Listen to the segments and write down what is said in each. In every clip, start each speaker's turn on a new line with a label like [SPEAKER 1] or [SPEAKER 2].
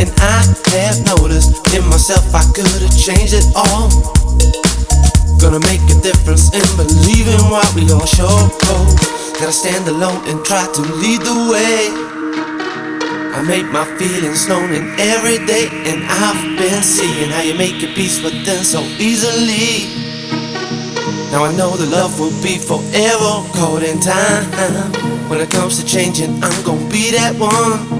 [SPEAKER 1] and I have noticed in myself I could have changed it all. Gonna make a difference in believing what we all show. Gotta stand alone and try to lead the way. I make my feelings known in every day, and I've been seeing how you make your peace with them so easily. Now I know the love will be forever caught in time. When it comes to changing, I'm gonna be that one.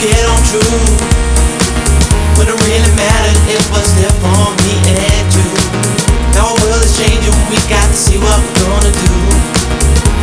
[SPEAKER 1] get on true. When it really mattered, it was there for me and you. Now our world is changing, we got to see what we're gonna do.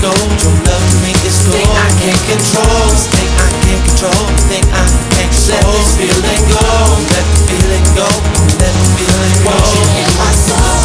[SPEAKER 1] gold. True love to me is gold. Thing I can't control, this thing I can't control, thing I can't control. Let this feeling go, let the feeling go, let the feeling go. Want you in
[SPEAKER 2] my soul.